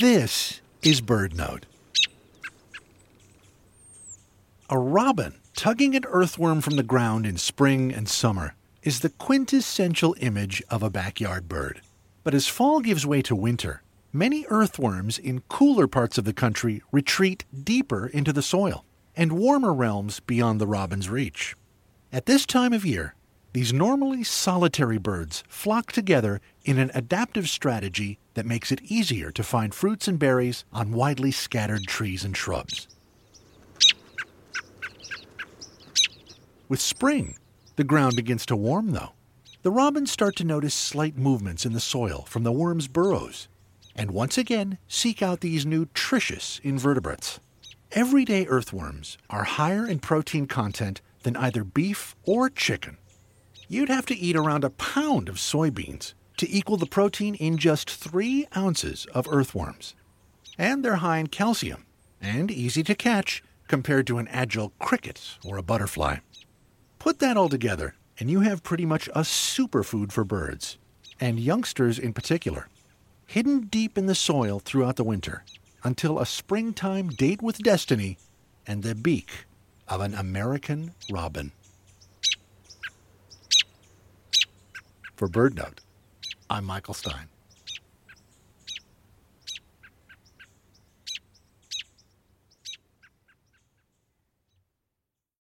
This is BirdNote. A robin tugging an earthworm from the ground in spring and summer is the quintessential image of a backyard bird. But as fall gives way to winter, many earthworms in cooler parts of the country retreat deeper into the soil and warmer realms beyond the robin's reach. At this time of year, these normally solitary birds flock together in an adaptive strategy that makes it easier to find fruits and berries on widely scattered trees and shrubs. With spring, the ground begins to warm, though. The robins start to notice slight movements in the soil from the worms' burrows, and once again seek out these nutritious invertebrates. Everyday earthworms are higher in protein content than either beef or chicken. You'd have to eat around a pound of soybeans to equal the protein in just three ounces of earthworms. And they're high in calcium and easy to catch compared to an agile cricket or a butterfly. Put that all together, and you have pretty much a superfood for birds, and youngsters in particular, hidden deep in the soil throughout the winter until a springtime date with destiny and the beak of an American robin. For BirdNote, I'm Michael Stein.